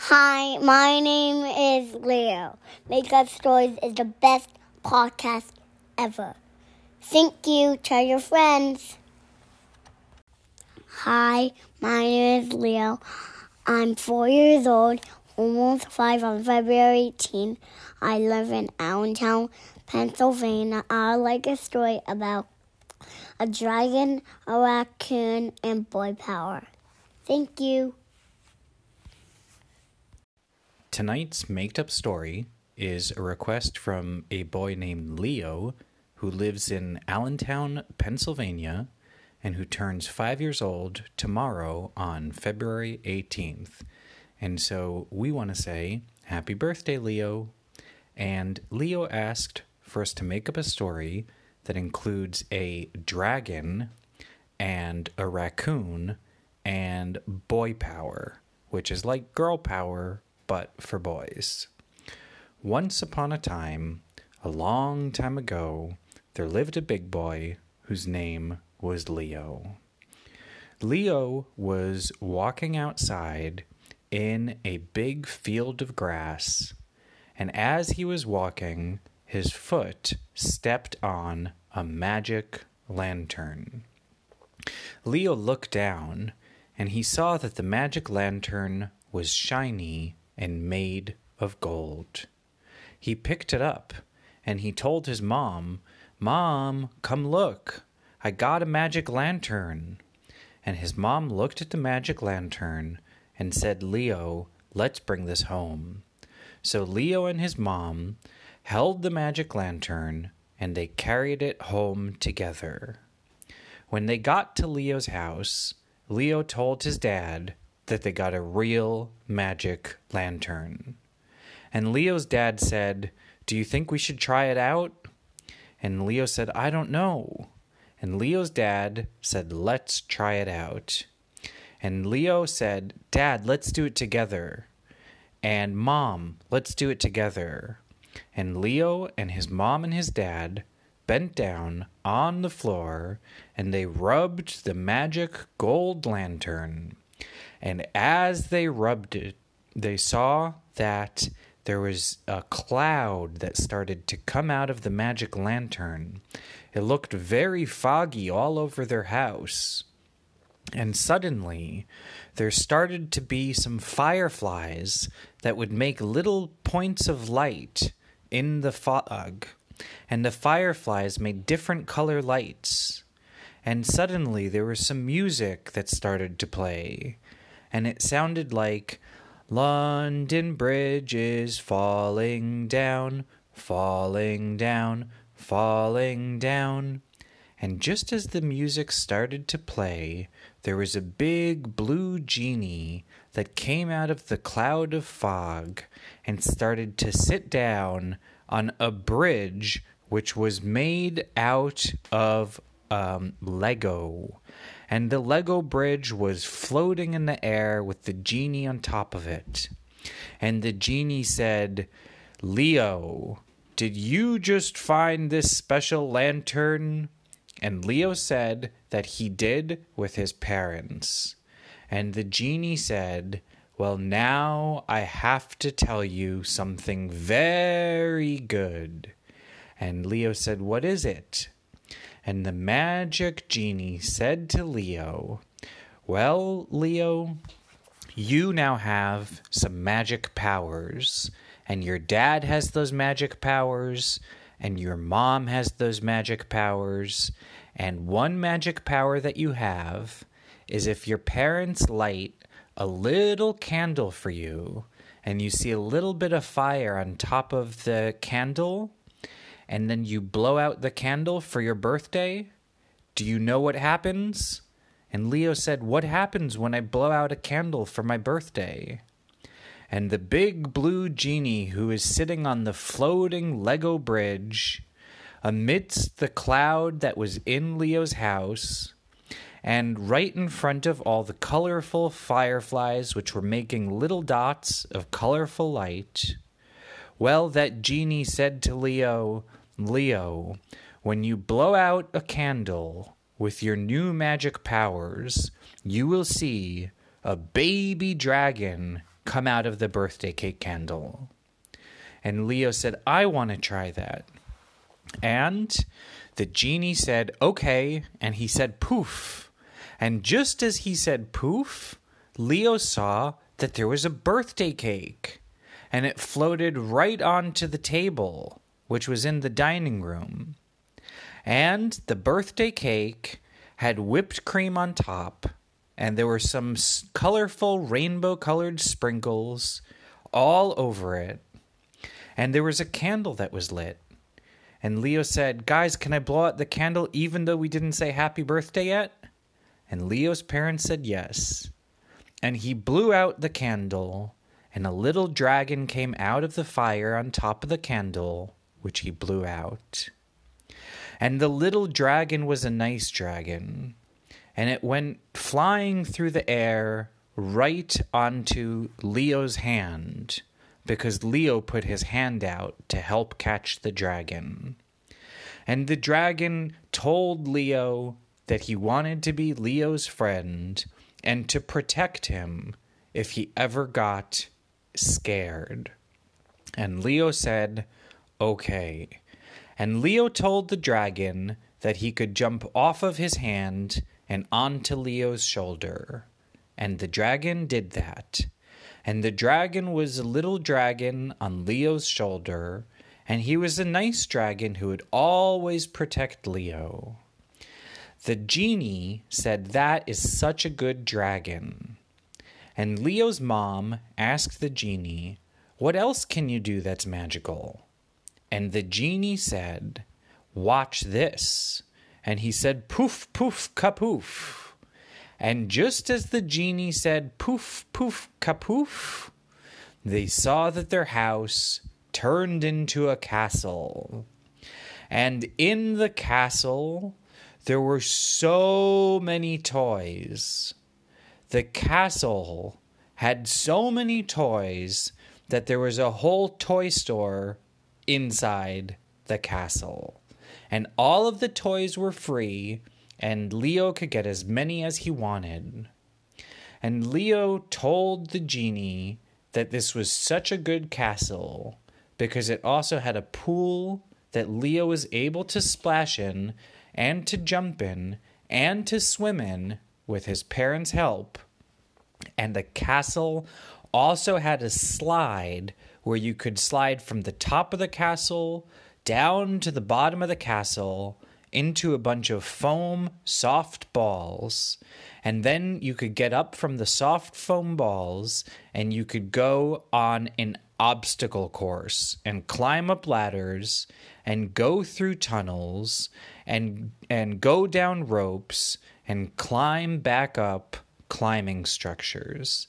Hi, my name is Leo. Make Up Stories is the best podcast ever. Thank you. Tell your friends. Hi, my name is Leo. I'm four years old, almost five on February 18. I live in Allentown, Pennsylvania. I like a story about a dragon, a raccoon, and boy power. Thank you. Tonight's made up story is a request from a boy named Leo who lives in Allentown, Pennsylvania, and who turns five years old tomorrow on February 18th. And so we want to say, Happy birthday, Leo. And Leo asked for us to make up a story that includes a dragon and a raccoon and boy power, which is like girl power but for boys. Once upon a time, a long time ago, there lived a big boy whose name was Leo. Leo was walking outside in a big field of grass, and as he was walking, his foot stepped on a magic lantern. Leo looked down, and he saw that the magic lantern was shiny and made of gold. He picked it up, and he told his mom, Mom, come look. I got a magic lantern. And his mom looked at the magic lantern and said, Leo, let's bring this home. So Leo and his mom held the magic lantern and they carried it home together. When they got to Leo's house, Leo told his dad that they got a real magic lantern. And Leo's dad said, Do you think we should try it out? And Leo said, I don't know. And Leo's dad said, Let's try it out. And Leo said, Dad, let's do it together. And Mom, let's do it together. And Leo and his mom and his dad bent down on the floor and they rubbed the magic gold lantern. And as they rubbed it, they saw that there was a cloud that started to come out of the magic lantern. It looked very foggy all over their house. And suddenly, there started to be some fireflies that would make little points of light in the fog. And the fireflies made different color lights. And suddenly, there was some music that started to play. And it sounded like London Bridge is falling down, falling down, falling down. And just as the music started to play, there was a big blue genie that came out of the cloud of fog and started to sit down on a bridge which was made out of um, Lego. And the Lego bridge was floating in the air with the genie on top of it. And the genie said, Leo, did you just find this special lantern? And Leo said that he did with his parents. And the genie said, Well, now I have to tell you something very good. And Leo said, What is it? And the magic genie said to Leo, Well, Leo, you now have some magic powers, and your dad has those magic powers, and your mom has those magic powers. And one magic power that you have is if your parents light a little candle for you, and you see a little bit of fire on top of the candle, and then you blow out the candle for your birthday, do you know what happens? And Leo said, What happens when I blow out a candle for my birthday? And the big blue genie who is sitting on the floating Lego bridge amidst the cloud that was in Leo's house, and right in front of all the colorful fireflies which were making little dots of colorful light, well, that genie said to Leo, Leo, when you blow out a candle with your new magic powers, you will see a baby dragon come out of the birthday cake candle. And Leo said, I want to try that. And the genie said, okay. And he said, poof. And just as he said poof, Leo saw that there was a birthday cake. And it floated right onto the table, which was in the dining room. And the birthday cake had whipped cream on top, and there were some colorful rainbow colored sprinkles all over it. And there was a candle that was lit. And Leo said, Guys, can I blow out the candle even though we didn't say happy birthday yet? And Leo's parents said yes. And he blew out the candle, and a little dragon came out of the fire on top of the candle, which he blew out. And the little dragon was a nice dragon, and it went flying through the air right onto Leo's hand because Leo put his hand out to help catch the dragon. And the dragon told Leo that he wanted to be Leo's friend and to protect him if he ever got scared. And Leo said, Okay. And Leo told the dragon that he could jump off of his hand and onto Leo's shoulder. And the dragon did that. And the dragon was a little dragon on Leo's shoulder, and he was a nice dragon who would always protect Leo. The genie said that is such a good dragon. And Leo's mom asked the genie, What else can you do that's magical? And the genie said, Watch this. And he said, Poof, poof, kapoof. And just as the genie said, Poof, poof, kapoof, they saw that their house turned into a castle. And in the castle, there were so many toys. The castle had so many toys that there was a whole toy store inside the castle. And all of the toys were free, and Leo could get as many as he wanted. And Leo told the genie that this was such a good castle because it also had a pool that Leo was able to splash in and to jump in and to swim in with his parents' help. And the castle also had a slide where you could slide from the top of the castle down to the bottom of the castle into a bunch of foam soft balls. And then you could get up from the soft foam balls and you could go on an obstacle course and climb up ladders and go through tunnels and and go down ropes and climb back up climbing structures.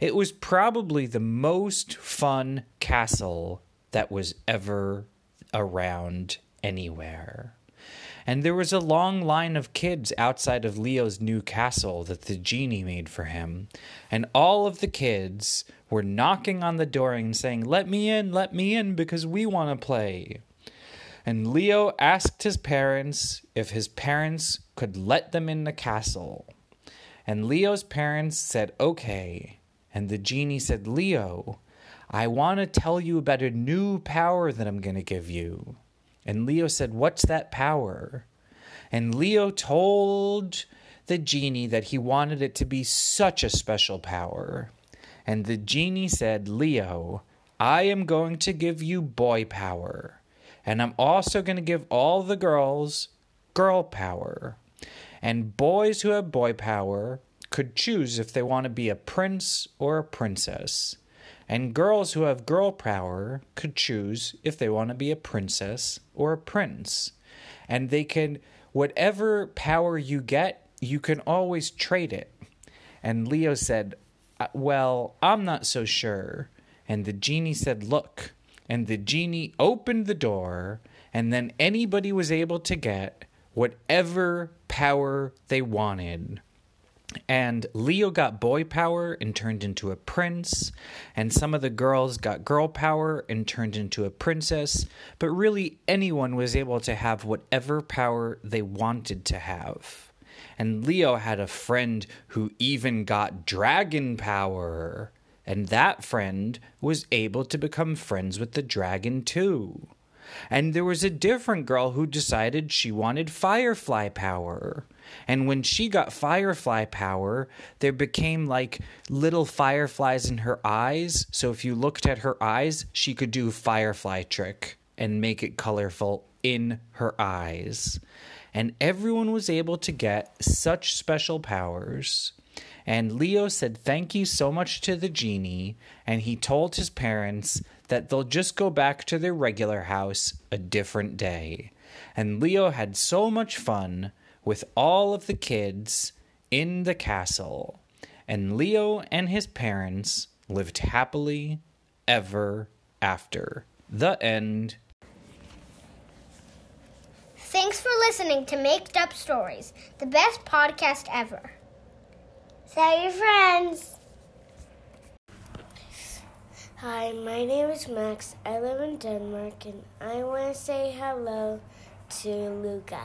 It was probably the most fun castle that was ever around anywhere. And there was a long line of kids outside of Leo's new castle that the genie made for him. And all of the kids were knocking on the door and saying, Let me in, let me in, because we want to play. And Leo asked his parents if his parents could let them in the castle. And Leo's parents said, Okay. And the genie said, Leo, I want to tell you about a new power that I'm going to give you. And Leo said, What's that power? And Leo told the genie that he wanted it to be such a special power. And the genie said, Leo, I am going to give you boy power. And I'm also going to give all the girls girl power. And boys who have boy power could choose if they want to be a prince or a princess. And girls who have girl power could choose if they want to be a princess or a prince. And they can, whatever power you get, you can always trade it. And Leo said, uh, Well, I'm not so sure. And the genie said, Look. And the genie opened the door, and then anybody was able to get whatever power they wanted. And Leo got boy power and turned into a prince, and some of the girls got girl power and turned into a princess, but really anyone was able to have whatever power they wanted to have. And Leo had a friend who even got dragon power. And that friend was able to become friends with the dragon too. And there was a different girl who decided she wanted firefly power. And when she got firefly power, there became like little fireflies in her eyes. So if you looked at her eyes, she could do firefly trick and make it colorful in her eyes. And everyone was able to get such special powers. And Leo said thank you so much to the genie, and he told his parents that they'll just go back to their regular house a different day. And Leo had so much fun with all of the kids in the castle. And Leo and his parents lived happily ever after. The end. Thanks for listening to Made Up Stories, the best podcast ever. Tell your friends. Hi, my name is Max. I live in Denmark and I want to say hello to Luca.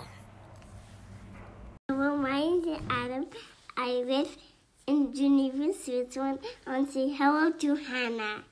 Well, my name is Adam. I live in Geneva, Switzerland. I want to say hello to Hannah.